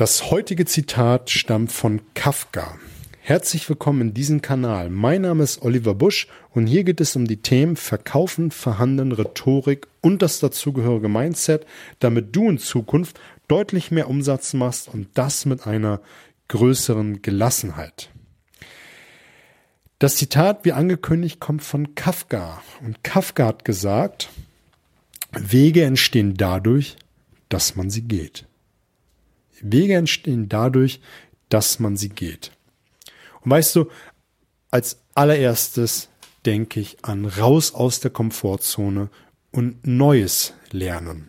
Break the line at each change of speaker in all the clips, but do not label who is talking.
Das heutige Zitat stammt von Kafka. Herzlich willkommen in diesem Kanal. Mein Name ist Oliver Busch und hier geht es um die Themen Verkaufen, Verhandeln, Rhetorik und das dazugehörige Mindset, damit du in Zukunft deutlich mehr Umsatz machst und das mit einer größeren Gelassenheit. Das Zitat, wie angekündigt, kommt von Kafka. Und Kafka hat gesagt, Wege entstehen dadurch, dass man sie geht. Wege entstehen dadurch, dass man sie geht. Und weißt du, als allererstes denke ich an raus aus der Komfortzone und Neues lernen.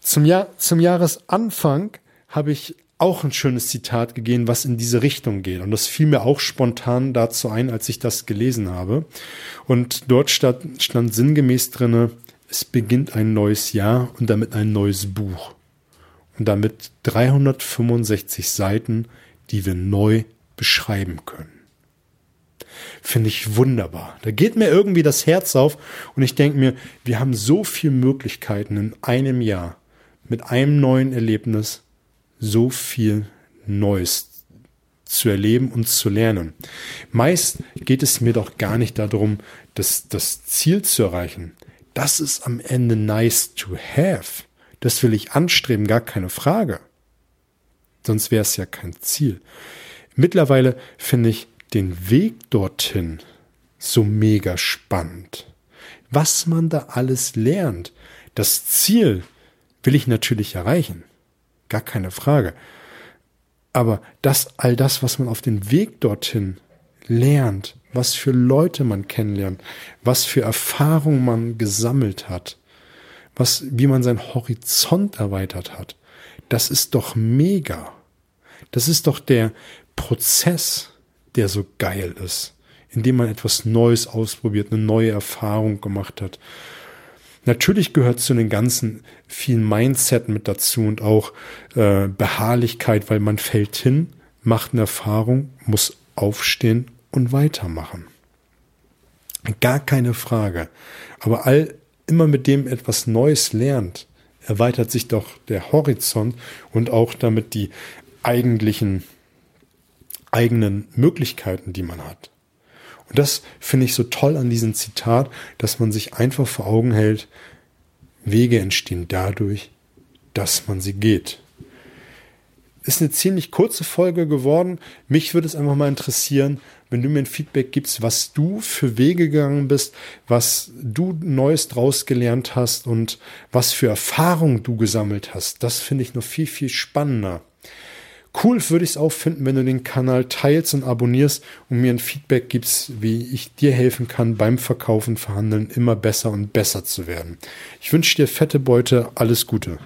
Zum, Jahr, zum Jahresanfang habe ich auch ein schönes Zitat gegeben, was in diese Richtung geht. Und das fiel mir auch spontan dazu ein, als ich das gelesen habe. Und dort stand, stand sinngemäß drinne, es beginnt ein neues Jahr und damit ein neues Buch und damit 365 Seiten, die wir neu beschreiben können. Finde ich wunderbar. Da geht mir irgendwie das Herz auf und ich denke mir, wir haben so viele Möglichkeiten in einem Jahr mit einem neuen Erlebnis so viel Neues zu erleben und zu lernen. Meist geht es mir doch gar nicht darum, das, das Ziel zu erreichen. Das ist am Ende nice to have. Das will ich anstreben, gar keine Frage. Sonst wäre es ja kein Ziel. Mittlerweile finde ich den Weg dorthin so mega spannend. Was man da alles lernt. Das Ziel will ich natürlich erreichen. Gar keine Frage. Aber das, all das, was man auf den Weg dorthin lernt, was für Leute man kennenlernt, was für Erfahrungen man gesammelt hat, was, wie man seinen Horizont erweitert hat. Das ist doch mega. Das ist doch der Prozess, der so geil ist, indem man etwas Neues ausprobiert, eine neue Erfahrung gemacht hat. Natürlich gehört zu den ganzen vielen Mindset mit dazu und auch äh, Beharrlichkeit, weil man fällt hin, macht eine Erfahrung, muss aufstehen und weitermachen. Gar keine Frage. Aber all immer mit dem etwas Neues lernt, erweitert sich doch der Horizont und auch damit die eigentlichen eigenen Möglichkeiten, die man hat. Und das finde ich so toll an diesem Zitat, dass man sich einfach vor Augen hält, Wege entstehen dadurch, dass man sie geht. Ist eine ziemlich kurze Folge geworden. Mich würde es einfach mal interessieren, wenn du mir ein Feedback gibst, was du für Wege gegangen bist, was du Neues draus gelernt hast und was für Erfahrungen du gesammelt hast. Das finde ich noch viel, viel spannender. Cool würde ich es auch finden, wenn du den Kanal teilst und abonnierst und mir ein Feedback gibst, wie ich dir helfen kann, beim Verkaufen, Verhandeln immer besser und besser zu werden. Ich wünsche dir fette Beute, alles Gute.